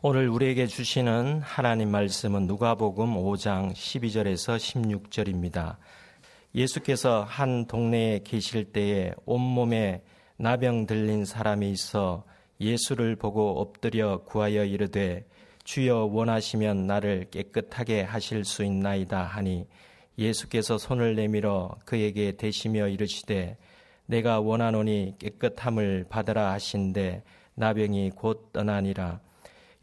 오늘 우리에게 주시는 하나님 말씀은 누가복음 5장 12절에서 16절입니다. 예수께서 한 동네에 계실 때에 온몸에 나병 들린 사람이 있어 예수를 보고 엎드려 구하여 이르되 주여 원하시면 나를 깨끗하게 하실 수 있나이다 하니 예수께서 손을 내밀어 그에게 대시며 이르시되 내가 원하노니 깨끗함을 받으라 하신데 나병이 곧 떠나니라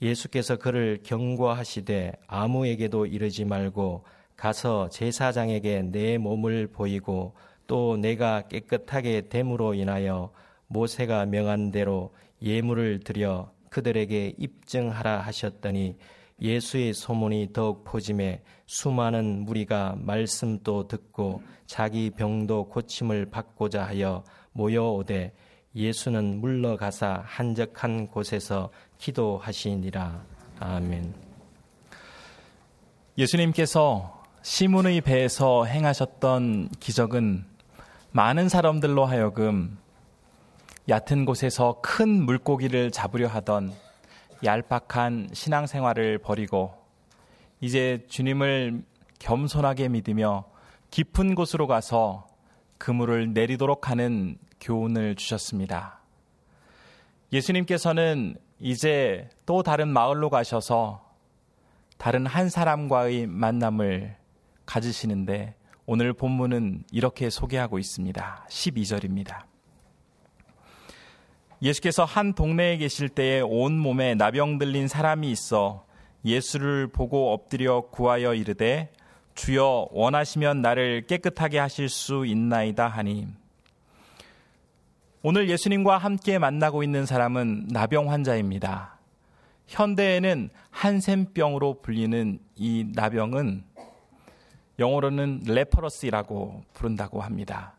예수께서 그를 경고하시되 아무에게도 이르지 말고 가서 제사장에게 내 몸을 보이고 또 내가 깨끗하게 됨으로 인하여 모세가 명한 대로 예물을 드려 그들에게 입증하라 하셨더니 예수의 소문이 더욱 포짐해 수많은 무리가 말씀도 듣고 자기 병도 고침을 받고자 하여 모여오되 예수는 물러가사 한적한 곳에서 기도하시니라. 아멘. 예수님께서 시몬의 배에서 행하셨던 기적은 많은 사람들로 하여금 얕은 곳에서 큰 물고기를 잡으려 하던 얄팍한 신앙생활을 버리고 이제 주님을 겸손하게 믿으며 깊은 곳으로 가서 그물을 내리도록 하는 교훈을 주셨습니다. 예수님께서는 이제 또 다른 마을로 가셔서 다른 한 사람과의 만남을 가지시는데 오늘 본문은 이렇게 소개하고 있습니다. 12절입니다. 예수께서 한 동네에 계실 때에 온 몸에 나병 들린 사람이 있어 예수를 보고 엎드려 구하여 이르되 주여 원하시면 나를 깨끗하게 하실 수 있나이다 하니 오늘 예수님과 함께 만나고 있는 사람은 나병 환자입니다. 현대에는 한센병으로 불리는 이 나병은 영어로는 leprosy라고 부른다고 합니다.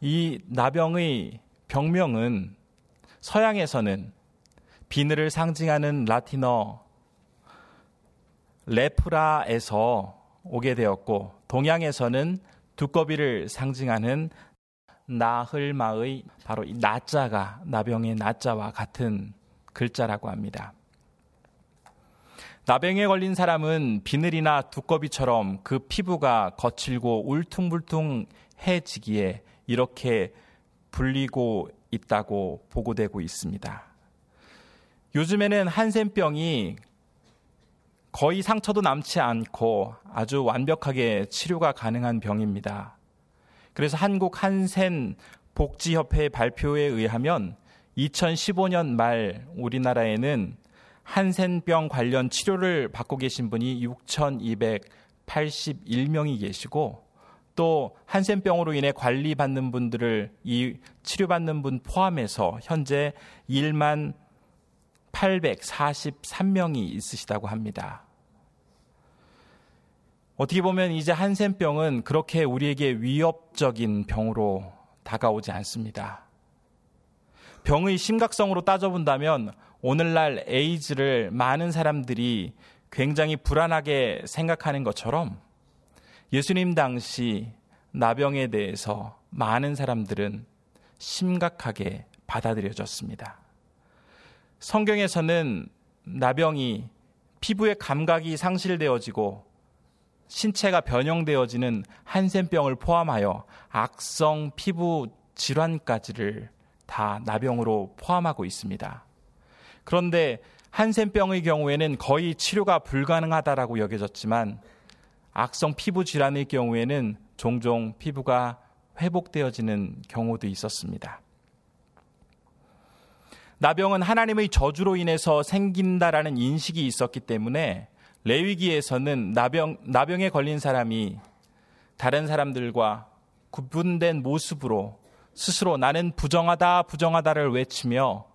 이 나병의 병명은 서양에서는 비늘을 상징하는 라틴어 레프라에서 오게 되었고 동양에서는 두꺼비를 상징하는 나흘마의 바로 이 나자가 나병의 나자와 같은 글자라고 합니다. 나병에 걸린 사람은 비늘이나 두꺼비처럼 그 피부가 거칠고 울퉁불퉁해지기에 이렇게 불리고 있다고 보고되고 있습니다. 요즘에는 한센병이 거의 상처도 남지 않고 아주 완벽하게 치료가 가능한 병입니다. 그래서 한국 한센 복지협회 발표에 의하면 2015년 말 우리나라에는 한센병 관련 치료를 받고 계신 분이 6,281명이 계시고 또 한센병으로 인해 관리받는 분들을 이 치료받는 분 포함해서 현재 1만 843명이 있으시다고 합니다. 어떻게 보면 이제 한센병은 그렇게 우리에게 위협적인 병으로 다가오지 않습니다. 병의 심각성으로 따져본다면 오늘날 에이즈를 많은 사람들이 굉장히 불안하게 생각하는 것처럼 예수님 당시 나병에 대해서 많은 사람들은 심각하게 받아들여졌습니다. 성경에서는 나병이 피부의 감각이 상실되어지고 신체가 변형되어지는 한센병을 포함하여 악성 피부 질환까지를 다 나병으로 포함하고 있습니다. 그런데 한센병의 경우에는 거의 치료가 불가능하다라고 여겨졌지만 악성 피부 질환의 경우에는 종종 피부가 회복되어지는 경우도 있었습니다. 나병은 하나님의 저주로 인해서 생긴다라는 인식이 있었기 때문에 레위기에서는 나병, 나병에 걸린 사람이 다른 사람들과 구분된 모습으로 스스로 나는 부정하다, 부정하다를 외치며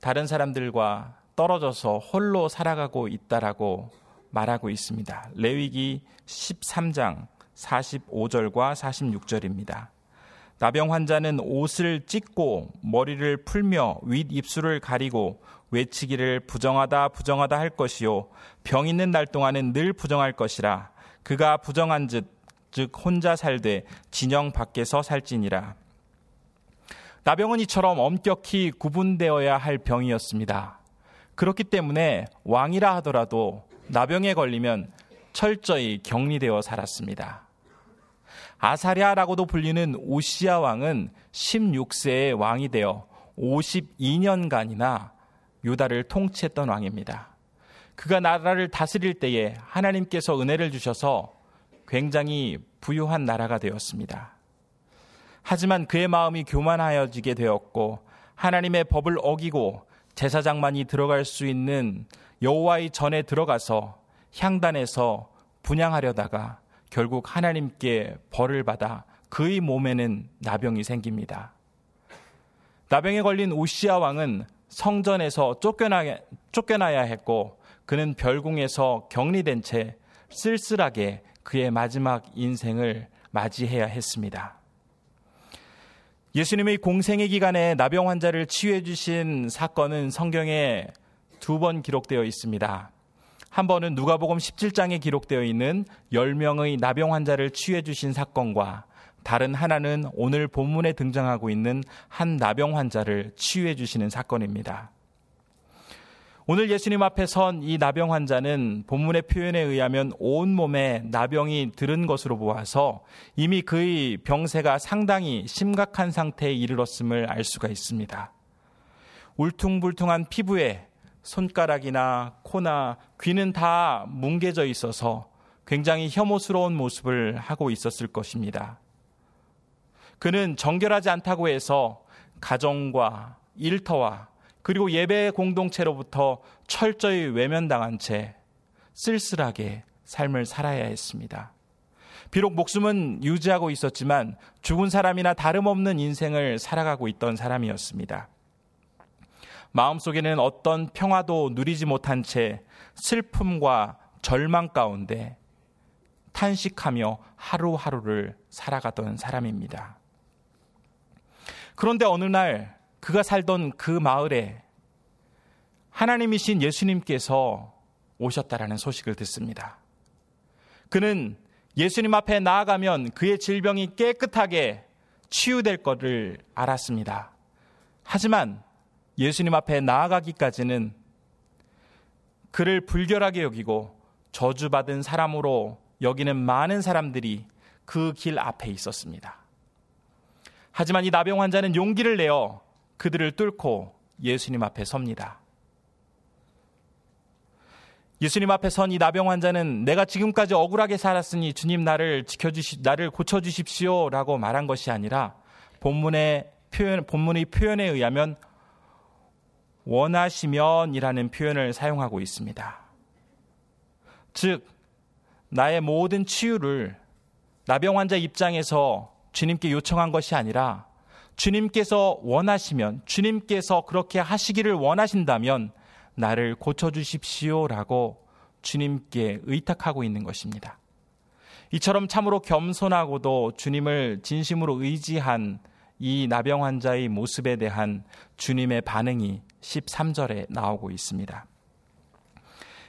다른 사람들과 떨어져서 홀로 살아가고 있다라고 말하고 있습니다. 레위기 13장 45절과 46절입니다. 나병 환자는 옷을 찢고 머리를 풀며 윗 입술을 가리고 외치기를 부정하다 부정하다 할 것이요 병 있는 날 동안은 늘 부정할 것이라 그가 부정한 즉, 즉 혼자 살되 진영 밖에서 살지니라 나병은 이처럼 엄격히 구분되어야 할 병이었습니다. 그렇기 때문에 왕이라 하더라도 나병에 걸리면 철저히 격리되어 살았습니다. 아사랴라고도 불리는 오시아 왕은 16세의 왕이 되어 52년간이나 유다를 통치했던 왕입니다. 그가 나라를 다스릴 때에 하나님께서 은혜를 주셔서 굉장히 부유한 나라가 되었습니다. 하지만 그의 마음이 교만하여지게 되었고 하나님의 법을 어기고 제사장만이 들어갈 수 있는 여호와의 전에 들어가서 향단에서 분양하려다가 결국 하나님께 벌을 받아 그의 몸에는 나병이 생깁니다. 나병에 걸린 우시아 왕은 성전에서 쫓겨나야, 쫓겨나야 했고 그는 별궁에서 격리된 채 쓸쓸하게 그의 마지막 인생을 맞이해야 했습니다. 예수님의 공생의 기간에 나병 환자를 치유해 주신 사건은 성경에 두 번 기록되어 있습니다. 한 번은 누가복음 17장에 기록되어 있는 10명의 나병 환자를 치유해 주신 사건과 다른 하나는 오늘 본문에 등장하고 있는 한 나병 환자를 치유해 주시는 사건입니다. 오늘 예수님 앞에 선 이 나병 환자는 본문의 표현에 의하면 온 몸에 나병이 들은 것으로 보아서 이미 그의 병세가 상당히 심각한 상태에 이르렀음을 알 수가 있습니다. 울퉁불퉁한 피부에 손가락이나 코나 귀는 다 뭉개져 있어서 굉장히 혐오스러운 모습을 하고 있었을 것입니다. 그는 정결하지 않다고 해서 가정과 일터와 그리고 예배 공동체로부터 철저히 외면당한 채 쓸쓸하게 삶을 살아야 했습니다. 비록 목숨은 유지하고 있었지만 죽은 사람이나 다름없는 인생을 살아가고 있던 사람이었습니다. 마음속에는 어떤 평화도 누리지 못한 채 슬픔과 절망 가운데 탄식하며 하루하루를 살아가던 사람입니다. 그런데 어느 날 그가 살던 그 마을에 하나님이신 예수님께서 오셨다라는 소식을 듣습니다. 그는 예수님 앞에 나아가면 그의 질병이 깨끗하게 치유될 것을 알았습니다. 하지만 예수님 앞에 나아가기까지는 그를 불결하게 여기고 저주받은 사람으로 여기는 많은 사람들이 그 길 앞에 있었습니다. 하지만 이 나병 환자는 용기를 내어 그들을 뚫고 예수님 앞에 섭니다. 예수님 앞에 선 이 나병 환자는 내가 지금까지 억울하게 살았으니 주님 나를 지켜주시, 나를 고쳐주십시오 라고 말한 것이 아니라 본문의 표현, 본문의 표현에 의하면 원하시면이라는 표현을 사용하고 있습니다. 즉, 나의 모든 치유를 나병 환자 입장에서 주님께 요청한 것이 아니라 주님께서 원하시면, 주님께서 그렇게 하시기를 원하신다면 나를 고쳐주십시오 라고 주님께 의탁하고 있는 것입니다. 이처럼 참으로 겸손하고도 주님을 진심으로 의지한 이 나병 환자의 모습에 대한 주님의 반응이 13절에 나오고 있습니다.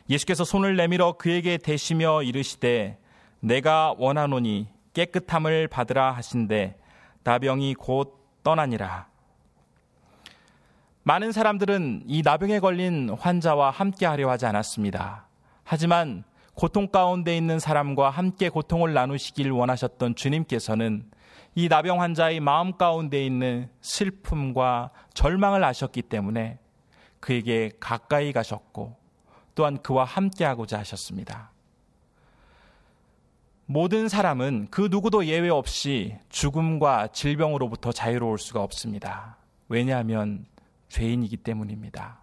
예수께서 손을 내밀어 그에게 대시며 이르시되 내가 원하노니 깨끗함을 받으라 하신데 나병이 곧 떠나니라. 많은 사람들은 이 나병에 걸린 환자와 함께 하려 하지 않았습니다. 하지만 고통 가운데 있는 사람과 함께 고통을 나누시길 원하셨던 주님께서는 이 나병 환자의 마음 가운데 있는 슬픔과 절망을 아셨기 때문에 그에게 가까이 가셨고 또한 그와 함께 하고자 하셨습니다. 모든 사람은 그 누구도 예외 없이 죽음과 질병으로부터 자유로울 수가 없습니다. 왜냐하면 죄인이기 때문입니다.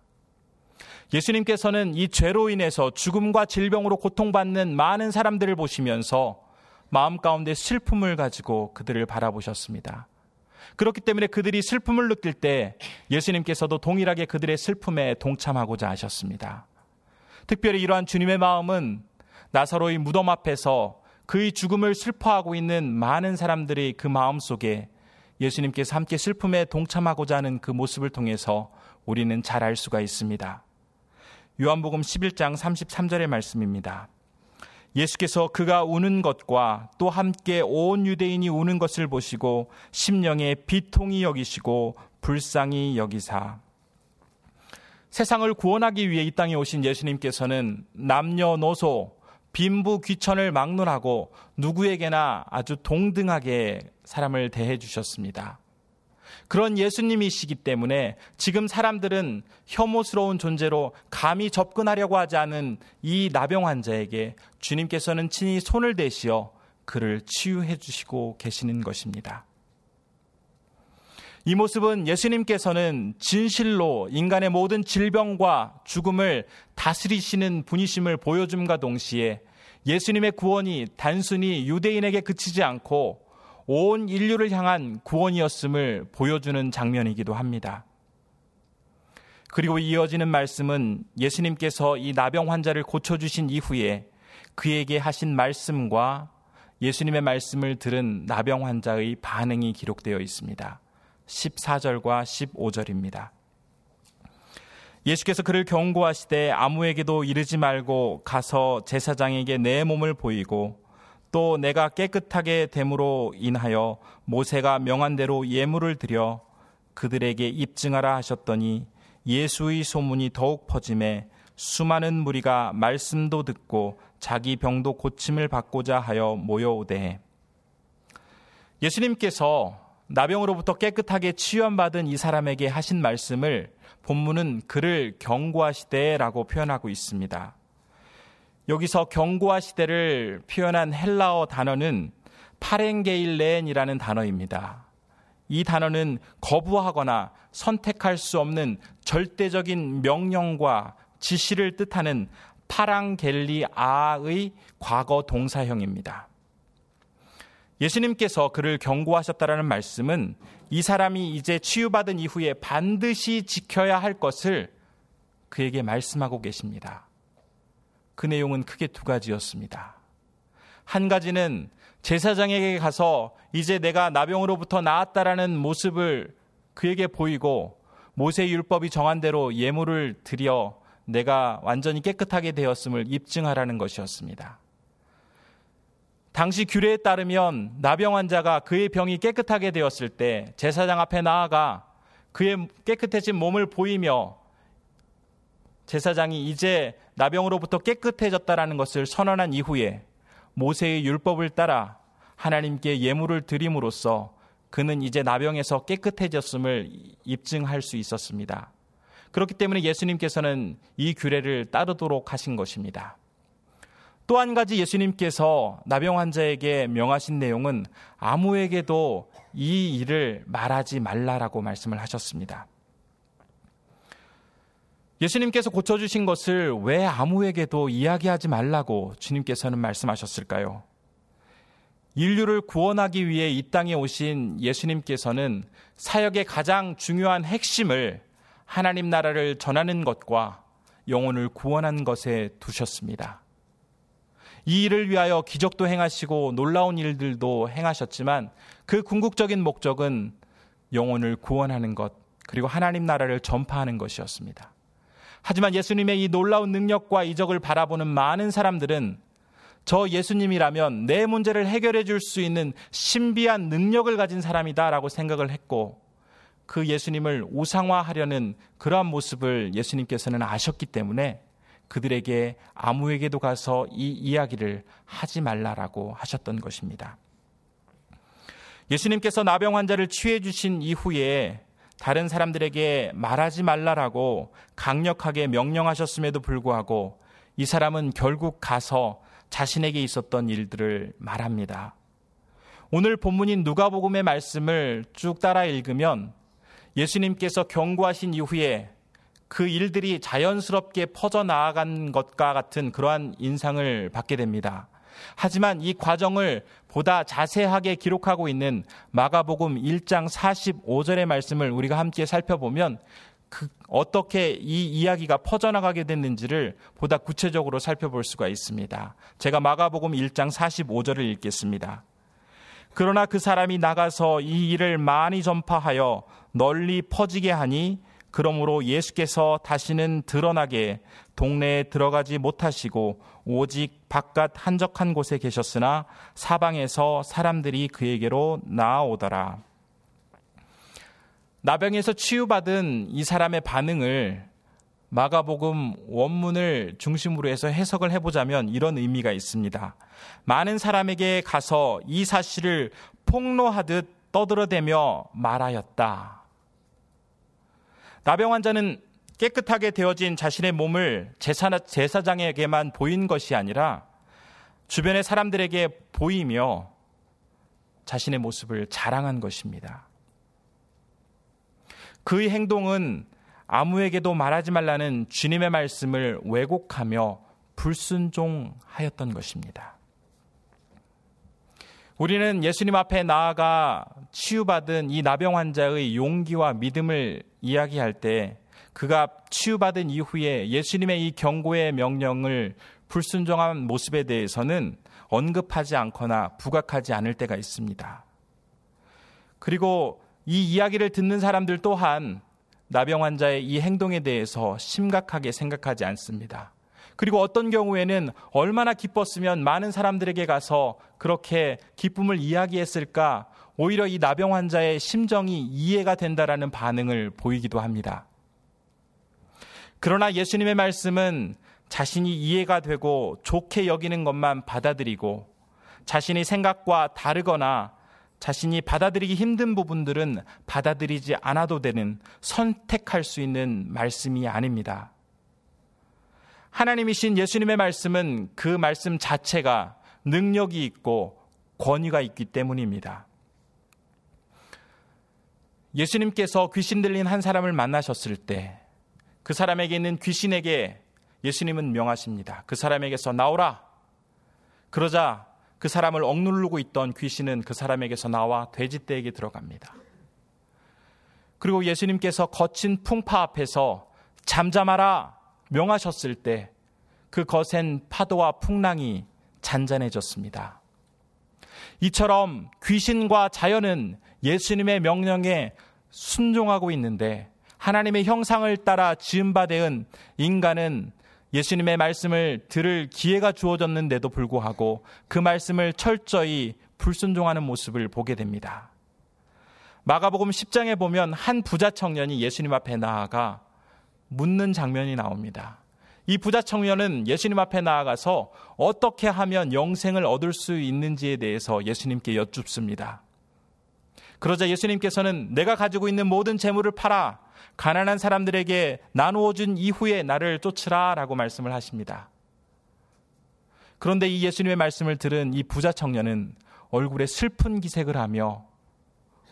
예수님께서는 이 죄로 인해서 죽음과 질병으로 고통받는 많은 사람들을 보시면서 마음 가운데 슬픔을 가지고 그들을 바라보셨습니다. 그렇기 때문에 그들이 슬픔을 느낄 때 예수님께서도 동일하게 그들의 슬픔에 동참하고자 하셨습니다. 특별히 이러한 주님의 마음은 나사로의 무덤 앞에서 그의 죽음을 슬퍼하고 있는 많은 사람들의 그 마음 속에 예수님께서 함께 슬픔에 동참하고자 하는 그 모습을 통해서 우리는 잘 알 수가 있습니다. 요한복음 11장 33절의 말씀입니다. 예수께서 그가 우는 것과 또 함께 온 유대인이 우는 것을 보시고 심령에 비통이 여기시고 불쌍히 여기사 세상을 구원하기 위해 이 땅에 오신 예수님께서는 남녀노소, 빈부 귀천을 막론하고 누구에게나 아주 동등하게 사람을 대해 주셨습니다. 그런 예수님이시기 때문에 지금 사람들은 혐오스러운 존재로 감히 접근하려고 하지 않은 이 나병 환자에게 주님께서는 친히 손을 대시어 그를 치유해 주시고 계시는 것입니다. 이 모습은 예수님께서는 진실로 인간의 모든 질병과 죽음을 다스리시는 분이심을 보여줌과 동시에 예수님의 구원이 단순히 유대인에게 그치지 않고 온 인류를 향한 구원이었음을 보여주는 장면이기도 합니다. 그리고 이어지는 말씀은 예수님께서 이 나병 환자를 고쳐주신 이후에 그에게 하신 말씀과 예수님의 말씀을 들은 나병 환자의 반응이 기록되어 있습니다. 14절과 15절입니다. 예수께서 그를 경고하시되 아무에게도 이르지 말고 가서 제사장에게 내 몸을 보이고 또 내가 깨끗하게 됨으로 인하여 모세가 명한 대로 예물을 드려 그들에게 입증하라 하셨더니 예수의 소문이 더욱 퍼짐에 수많은 무리가 말씀도 듣고 자기 병도 고침을 받고자 하여 모여오되 예수님께서 나병으로부터 깨끗하게 치유받은 이 사람에게 하신 말씀을 본문은 그를 경고하시되라고 표현하고 있습니다. 여기서 경고와 시대를 표현한 헬라어 단어는 파렌게일렌이라는 단어입니다. 이 단어는 거부하거나 선택할 수 없는 절대적인 명령과 지시를 뜻하는 파랑겔리아의 과거 동사형입니다. 예수님께서 그를 경고하셨다라는 말씀은 이 사람이 이제 치유받은 이후에 반드시 지켜야 할 것을 그에게 말씀하고 계십니다. 그 내용은 크게 두 가지였습니다. 한 가지는 제사장에게 가서 이제 내가 나병으로부터 나았다라는 모습을 그에게 보이고 모세 율법이 정한 대로 예물을 드려 내가 완전히 깨끗하게 되었음을 입증하라는 것이었습니다. 당시 규례에 따르면 나병 환자가 그의 병이 깨끗하게 되었을 때 제사장 앞에 나아가 그의 깨끗해진 몸을 보이며 제사장이 이제 나병으로부터 깨끗해졌다라는 것을 선언한 이후에 모세의 율법을 따라 하나님께 예물을 드림으로써 그는 이제 나병에서 깨끗해졌음을 입증할 수 있었습니다. 그렇기 때문에 예수님께서는 이 규례를 따르도록 하신 것입니다. 또 한 가지 예수님께서 나병 환자에게 명하신 내용은 아무에게도 이 일을 말하지 말라라고 말씀을 하셨습니다. 예수님께서 고쳐주신 것을 왜 아무에게도 이야기하지 말라고 주님께서는 말씀하셨을까요? 인류를 구원하기 위해 이 땅에 오신 예수님께서는 사역의 가장 중요한 핵심을 하나님 나라를 전하는 것과 영혼을 구원한 것에 두셨습니다. 이 일을 위하여 기적도 행하시고 놀라운 일들도 행하셨지만 그 궁극적인 목적은 영혼을 구원하는 것, 그리고 하나님 나라를 전파하는 것이었습니다. 하지만 예수님의 이 놀라운 능력과 이적을 바라보는 많은 사람들은 저 예수님이라면 내 문제를 해결해 줄 수 있는 신비한 능력을 가진 사람이다 라고 생각을 했고 그 예수님을 우상화하려는 그러한 모습을 예수님께서는 아셨기 때문에 그들에게 아무에게도 가서 이 이야기를 하지 말라라고 하셨던 것입니다. 예수님께서 나병 환자를 취해 주신 이후에 다른 사람들에게 말하지 말라라고 강력하게 명령하셨음에도 불구하고 이 사람은 결국 가서 자신에게 있었던 일들을 말합니다. 오늘 본문인 누가복음의 말씀을 쭉 따라 읽으면 예수님께서 경고하신 이후에 그 일들이 자연스럽게 퍼져 나아간 것과 같은 그러한 인상을 받게 됩니다. 하지만 이 과정을 보다 자세하게 기록하고 있는 마가복음 1장 45절의 말씀을 우리가 함께 살펴보면 그 어떻게 이 이야기가 퍼져나가게 됐는지를 보다 구체적으로 살펴볼 수가 있습니다. 제가 마가복음 1장 45절을 읽겠습니다. 그러나 그 사람이 나가서 이 일을 많이 전파하여 널리 퍼지게 하니 그러므로 예수께서 다시는 드러나게 동네에 들어가지 못하시고 오직 바깥 한적한 곳에 계셨으나 사방에서 사람들이 그에게로 나아오더라. 나병에서 치유받은 이 사람의 반응을 마가복음 원문을 중심으로 해서 해석을 해보자면 이런 의미가 있습니다. 많은 사람에게 가서 이 사실을 폭로하듯 떠들어대며 말하였다. 나병 환자는 깨끗하게 되어진 자신의 몸을 제사, 제사장에게만 보인 것이 아니라 주변의 사람들에게 보이며 자신의 모습을 자랑한 것입니다. 그의 행동은 아무에게도 말하지 말라는 주님의 말씀을 왜곡하며 불순종하였던 것입니다. 우리는 예수님 앞에 나아가 치유받은 이 나병 환자의 용기와 믿음을 이야기할 때 그가 치유받은 이후에 예수님의 이 경고의 명령을 불순종한 모습에 대해서는 언급하지 않거나 부각하지 않을 때가 있습니다. 그리고 이 이야기를 듣는 사람들 또한 나병 환자의 이 행동에 대해서 심각하게 생각하지 않습니다. 그리고 어떤 경우에는 얼마나 기뻤으면 많은 사람들에게 가서 그렇게 기쁨을 이야기했을까 오히려 이 나병 환자의 심정이 이해가 된다라는 반응을 보이기도 합니다. 그러나 예수님의 말씀은 자신이 이해가 되고 좋게 여기는 것만 받아들이고 자신의 생각과 다르거나 자신이 받아들이기 힘든 부분들은 받아들이지 않아도 되는 선택할 수 있는 말씀이 아닙니다. 하나님이신 예수님의 말씀은 그 말씀 자체가 능력이 있고 권위가 있기 때문입니다. 예수님께서 귀신 들린 한 사람을 만나셨을 때 그 사람에게 있는 귀신에게 예수님은 명하십니다. 그 사람에게서 나오라. 그러자 그 사람을 억누르고 있던 귀신은 그 사람에게서 나와 돼지떼에게 들어갑니다. 그리고 예수님께서 거친 풍파 앞에서 잠잠하라 명하셨을 때 그 거센 파도와 풍랑이 잔잔해졌습니다. 이처럼 귀신과 자연은 예수님의 명령에 순종하고 있는데 하나님의 형상을 따라 지음바 되은 인간은 예수님의 말씀을 들을 기회가 주어졌는데도 불구하고 그 말씀을 철저히 불순종하는 모습을 보게 됩니다. 마가복음 10장에 보면 한 부자 청년이 예수님 앞에 나아가 묻는 장면이 나옵니다. 이 부자 청년은 예수님 앞에 나아가서 어떻게 하면 영생을 얻을 수 있는지에 대해서 예수님께 여쭙습니다. 그러자 예수님께서는 내가 가지고 있는 모든 재물을 팔아 가난한 사람들에게 나누어 준 이후에 나를 쫓으라 라고 말씀을 하십니다. 그런데 이 예수님의 말씀을 들은 이 부자 청년은 얼굴에 슬픈 기색을 하며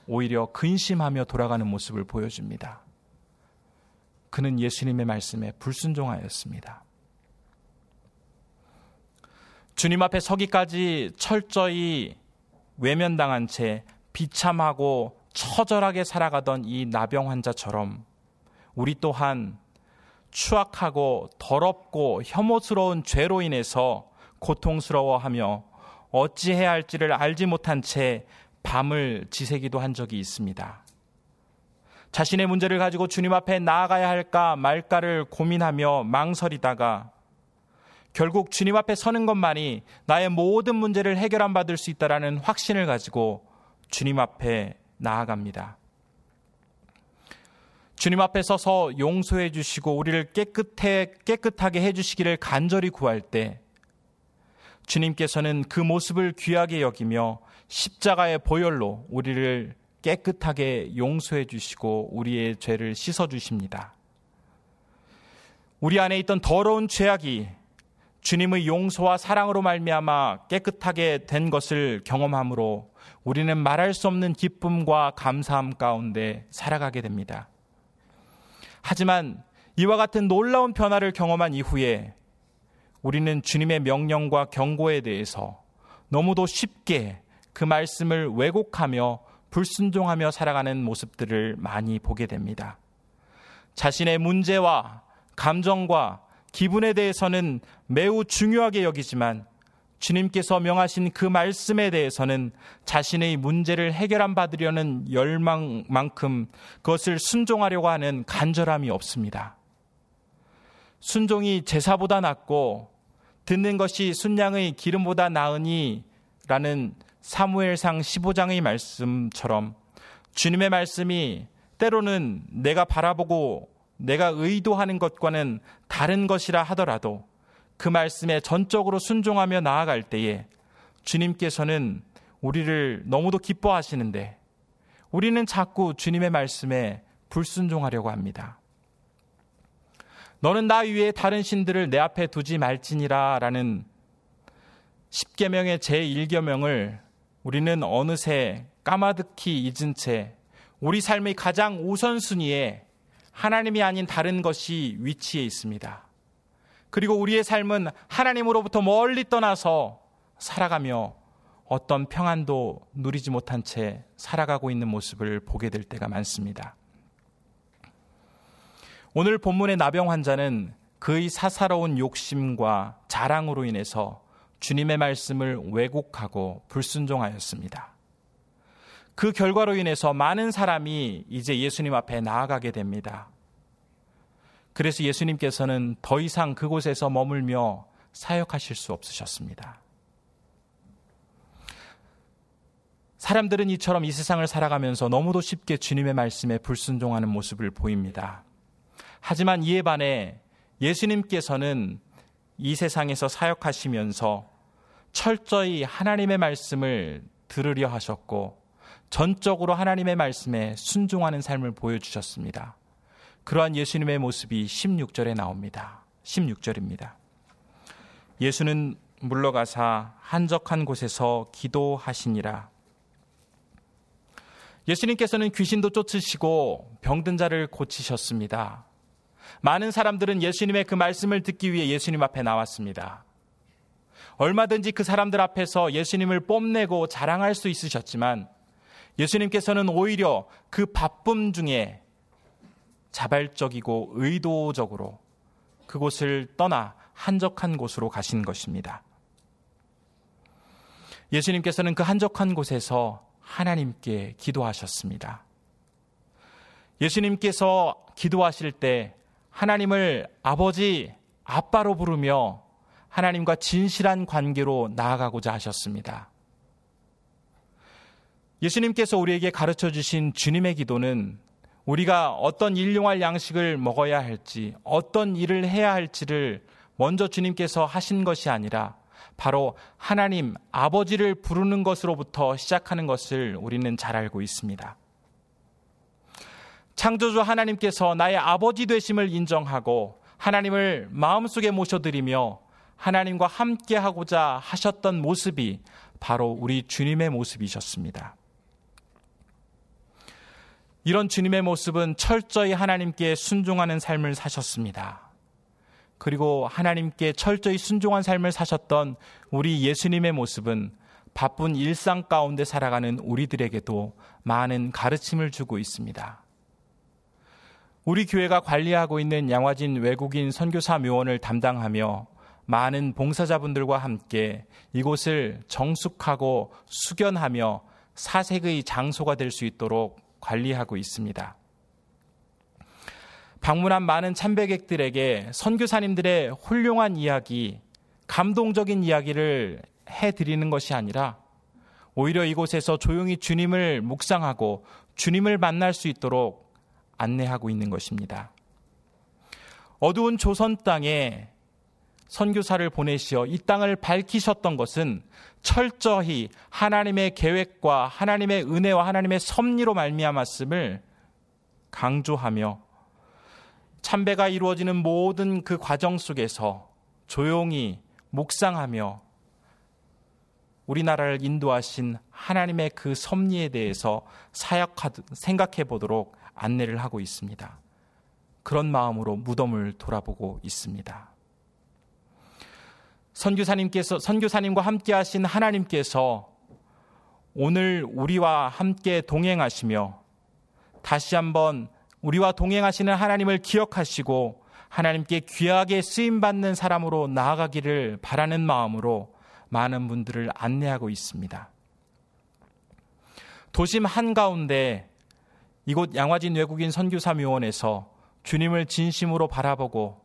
오히려 근심하며 돌아가는 모습을 보여줍니다. 그는 예수님의 말씀에 불순종하였습니다. 주님 앞에 서기까지 철저히 외면당한 채 비참하고 처절하게 살아가던 이 나병 환자처럼 우리 또한 추악하고 더럽고 혐오스러운 죄로 인해서 고통스러워하며 어찌해야 할지를 알지 못한 채 밤을 지새기도 한 적이 있습니다. 자신의 문제를 가지고 주님 앞에 나아가야 할까 말까를 고민하며 망설이다가 결국 주님 앞에 서는 것만이 나의 모든 문제를 해결한 받을 수 있다라는 확신을 가지고 주님 앞에 나아갑니다. 주님 앞에 서서 용서해 주시고 우리를 깨끗해 깨끗하게 해 주시기를 간절히 구할 때 주님께서는 그 모습을 귀하게 여기며 십자가의 보혈로 우리를 깨끗하게 용서해 주시고 우리의 죄를 씻어 주십니다. 우리 안에 있던 더러운 죄악이 주님의 용서와 사랑으로 말미암아 깨끗하게 된 것을 경험함으로 우리는 말할 수 없는 기쁨과 감사함 가운데 살아가게 됩니다. 하지만 이와 같은 놀라운 변화를 경험한 이후에 우리는 주님의 명령과 경고에 대해서 너무도 쉽게 그 말씀을 왜곡하며 불순종하며 살아가는 모습들을 많이 보게 됩니다. 자신의 문제와 감정과 기분에 대해서는 매우 중요하게 여기지만 주님께서 명하신 그 말씀에 대해서는 자신의 문제를 해결한 받으려는 열망만큼 그것을 순종하려고 하는 간절함이 없습니다. 순종이 제사보다 낫고 듣는 것이 순양의 기름보다 나으니 라는 사무엘상 15장의 말씀처럼 주님의 말씀이 때로는 내가 바라보고 내가 의도하는 것과는 다른 것이라 하더라도 그 말씀에 전적으로 순종하며 나아갈 때에 주님께서는 우리를 너무도 기뻐하시는데 우리는 자꾸 주님의 말씀에 불순종하려고 합니다. 너는 나 위에 다른 신들을 내 앞에 두지 말지니라 라는 10계명의 제1계명을 우리는 어느새 까마득히 잊은 채 우리 삶의 가장 우선순위에 하나님이 아닌 다른 것이 위치해 있습니다. 그리고 우리의 삶은 하나님으로부터 멀리 떠나서 살아가며 어떤 평안도 누리지 못한 채 살아가고 있는 모습을 보게 될 때가 많습니다. 오늘 본문의 나병 환자는 그의 사사로운 욕심과 자랑으로 인해서 주님의 말씀을 왜곡하고 불순종하였습니다. 그 결과로 인해서 많은 사람이 이제 예수님 앞에 나아가게 됩니다. 그래서 예수님께서는 더 이상 그곳에서 머물며 사역하실 수 없으셨습니다. 사람들은 이처럼 이 세상을 살아가면서 너무도 쉽게 주님의 말씀에 불순종하는 모습을 보입니다. 하지만 이에 반해 예수님께서는 이 세상에서 사역하시면서 철저히 하나님의 말씀을 들으려 하셨고 전적으로 하나님의 말씀에 순종하는 삶을 보여주셨습니다. 그러한 예수님의 모습이 16절에 나옵니다. 16절입니다. 예수는 물러가사 한적한 곳에서 기도하시니라. 예수님께서는 귀신도 쫓으시고 병든 자를 고치셨습니다. 많은 사람들은 예수님의 그 말씀을 듣기 위해 예수님 앞에 나왔습니다. 얼마든지 그 사람들 앞에서 예수님을 뽐내고 자랑할 수 있으셨지만 예수님께서는 오히려 그 바쁨 중에 자발적이고 의도적으로 그곳을 떠나 한적한 곳으로 가신 것입니다. 예수님께서는 그 한적한 곳에서 하나님께 기도하셨습니다. 예수님께서 기도하실 때 하나님을 아버지, 아빠로 부르며 하나님과 진실한 관계로 나아가고자 하셨습니다. 예수님께서 우리에게 가르쳐 주신 주님의 기도는 우리가 어떤 일용할 양식을 먹어야 할지, 어떤 일을 해야 할지를 먼저 주님께서 하신 것이 아니라 바로 하나님 아버지를 부르는 것으로부터 시작하는 것을 우리는 잘 알고 있습니다. 창조주 하나님께서 나의 아버지 되심을 인정하고 하나님을 마음속에 모셔드리며 하나님과 함께 하고자 하셨던 모습이 바로 우리 주님의 모습이셨습니다. 이런 주님의 모습은 철저히 하나님께 순종하는 삶을 사셨습니다. 그리고 하나님께 철저히 순종한 삶을 사셨던 우리 예수님의 모습은 바쁜 일상 가운데 살아가는 우리들에게도 많은 가르침을 주고 있습니다. 우리 교회가 관리하고 있는 양화진 외국인 선교사 묘원을 담당하며 많은 봉사자분들과 함께 이곳을 정숙하고 숙연하며 사색의 장소가 될 수 있도록 관리하고 있습니다. 방문한 많은 참배객들에게 선교사님들의 훌륭한 이야기, 감동적인 이야기를 해드리는 것이 아니라 오히려 이곳에서 조용히 주님을 묵상하고 주님을 만날 수 있도록 안내하고 있는 것입니다. 어두운 조선 땅에 선교사를 보내시어 이 땅을 밝히셨던 것은 철저히 하나님의 계획과 하나님의 은혜와 하나님의 섭리로 말미암았음을 강조하며 참배가 이루어지는 모든 그 과정 속에서 조용히 묵상하며 우리나라를 인도하신 하나님의 그 섭리에 대해서 사역하 생각해 보도록 안내를 하고 있습니다. 그런 마음으로 무덤을 돌아보고 있습니다. 선교사님께서 선교사님과 함께 하신 하나님께서 오늘 우리와 함께 동행하시며 다시 한번 우리와 동행하시는 하나님을 기억하시고 하나님께 귀하게 쓰임 받는 사람으로 나아가기를 바라는 마음으로 많은 분들을 안내하고 있습니다. 도심 한가운데 이곳 양화진 외국인 선교사 묘원에서 주님을 진심으로 바라보고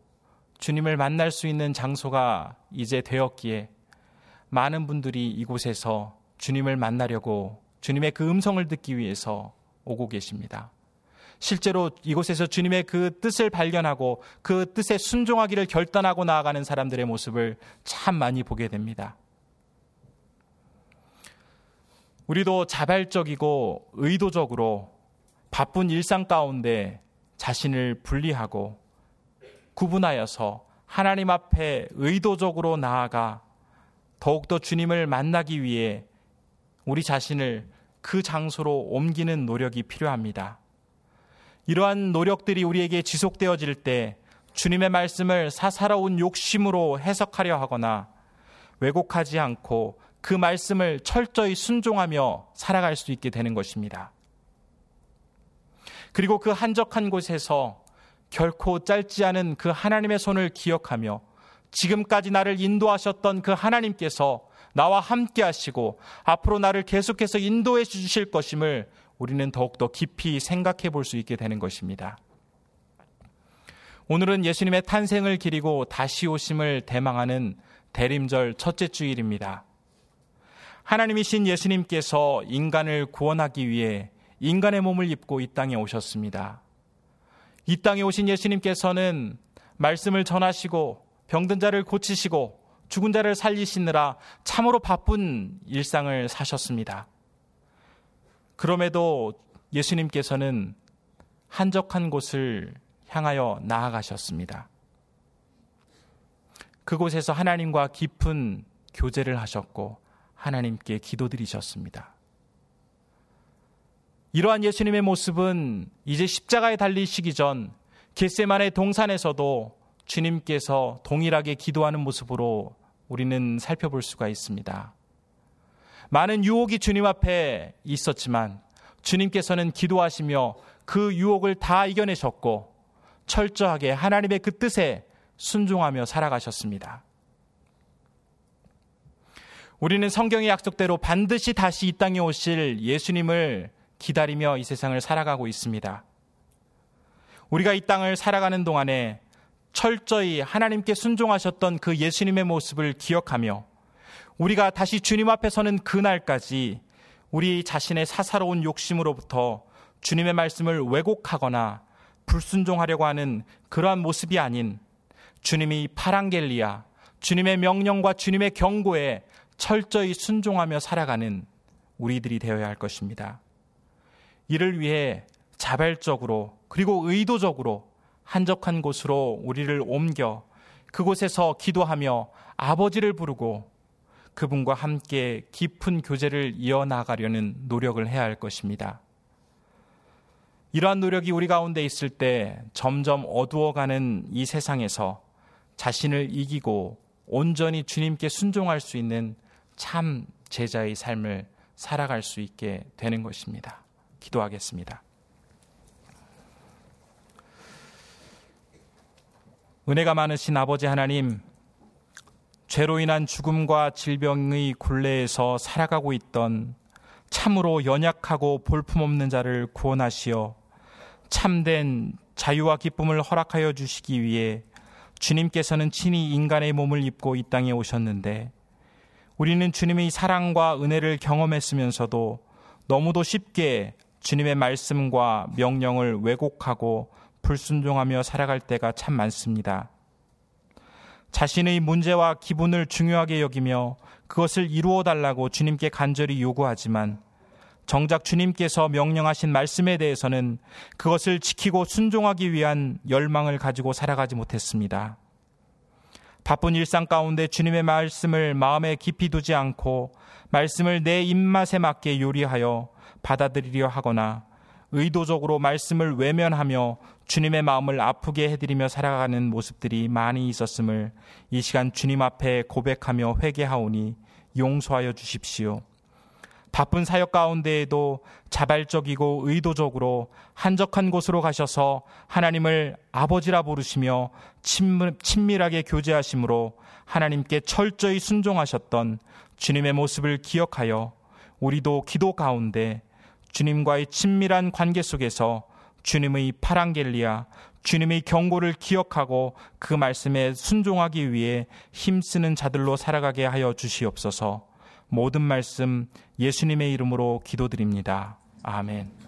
주님을 만날 수 있는 장소가 이제 되었기에 많은 분들이 이곳에서 주님을 만나려고 주님의 그 음성을 듣기 위해서 오고 계십니다. 실제로 이곳에서 주님의 그 뜻을 발견하고 그 뜻에 순종하기를 결단하고 나아가는 사람들의 모습을 참 많이 보게 됩니다. 우리도 자발적이고 의도적으로 바쁜 일상 가운데 자신을 분리하고 구분하여서 하나님 앞에 의도적으로 나아가 더욱더 주님을 만나기 위해 우리 자신을 그 장소로 옮기는 노력이 필요합니다. 이러한 노력들이 우리에게 지속되어질 때 주님의 말씀을 사사로운 욕심으로 해석하려 하거나 왜곡하지 않고 그 말씀을 철저히 순종하며 살아갈 수 있게 되는 것입니다. 그리고 그 한적한 곳에서 결코 짧지 않은 그 하나님의 손을 기억하며 지금까지 나를 인도하셨던 그 하나님께서 나와 함께 하시고 앞으로 나를 계속해서 인도해 주실 것임을 우리는 더욱더 깊이 생각해 볼 수 있게 되는 것입니다. 오늘은 예수님의 탄생을 기리고 다시 오심을 대망하는 대림절 첫째 주일입니다. 하나님이신 예수님께서 인간을 구원하기 위해 인간의 몸을 입고 이 땅에 오셨습니다. 이 땅에 오신 예수님께서는 말씀을 전하시고 병든 자를 고치시고 죽은 자를 살리시느라 참으로 바쁜 일상을 사셨습니다. 그럼에도 예수님께서는 한적한 곳을 향하여 나아가셨습니다. 그곳에서 하나님과 깊은 교제를 하셨고 하나님께 기도드리셨습니다. 이러한 예수님의 모습은 이제 십자가에 달리시기 전 겟세만의 동산에서도 주님께서 동일하게 기도하는 모습으로 우리는 살펴볼 수가 있습니다. 많은 유혹이 주님 앞에 있었지만 주님께서는 기도하시며 그 유혹을 다 이겨내셨고 철저하게 하나님의 그 뜻에 순종하며 살아가셨습니다. 우리는 성경의 약속대로 반드시 다시 이 땅에 오실 예수님을 기다리며 이 세상을 살아가고 있습니다. 우리가 이 땅을 살아가는 동안에 철저히 하나님께 순종하셨던 그 예수님의 모습을 기억하며 우리가 다시 주님 앞에 서는 그날까지 우리 자신의 사사로운 욕심으로부터 주님의 말씀을 왜곡하거나 불순종하려고 하는 그러한 모습이 아닌 주님이 파랑겔리아, 주님의 명령과 주님의 경고에 철저히 순종하며 살아가는 우리들이 되어야 할 것입니다. 이를 위해 자발적으로 그리고 의도적으로 한적한 곳으로 우리를 옮겨 그곳에서 기도하며 아버지를 부르고 그분과 함께 깊은 교제를 이어나가려는 노력을 해야 할 것입니다. 이러한 노력이 우리 가운데 있을 때 점점 어두워가는 이 세상에서 자신을 이기고 온전히 주님께 순종할 수 있는 참 제자의 삶을 살아갈 수 있게 되는 것입니다. 기도하겠습니다. 은혜가 많으신 아버지 하나님, 죄로 인한 죽음과 질병의 굴레에서 살아가고 있던 참으로 연약하고 볼품없는 자를 구원하시어 참된 자유와 기쁨을 허락하여 주시기 위해 주님께서는 친히 인간의 몸을 입고 이 땅에 오셨는데 우리는 주님의 사랑과 은혜를 경험했으면서도 너무도 쉽게 주님의 말씀과 명령을 왜곡하고 불순종하며 살아갈 때가 참 많습니다. 자신의 문제와 기분을 중요하게 여기며 그것을 이루어 달라고 주님께 간절히 요구하지만 정작 주님께서 명령하신 말씀에 대해서는 그것을 지키고 순종하기 위한 열망을 가지고 살아가지 못했습니다. 바쁜 일상 가운데 주님의 말씀을 마음에 깊이 두지 않고 말씀을 내 입맛에 맞게 요리하여 받아들이려 하거나 의도적으로 말씀을 외면하며 주님의 마음을 아프게 해드리며 살아가는 모습들이 많이 있었음을 이 시간 주님 앞에 고백하며 회개하오니 용서하여 주십시오. 바쁜 사역 가운데에도 자발적이고 의도적으로 한적한 곳으로 가셔서 하나님을 아버지라 부르시며 친밀하게 교제하심으로 하나님께 철저히 순종하셨던 주님의 모습을 기억하여 우리도 기도 가운데 주님과의 친밀한 관계 속에서 주님의 파랑겔리아, 주님의 경고를 기억하고 그 말씀에 순종하기 위해 힘쓰는 자들로 살아가게 하여 주시옵소서 모든 말씀 예수님의 이름으로 기도드립니다. 아멘.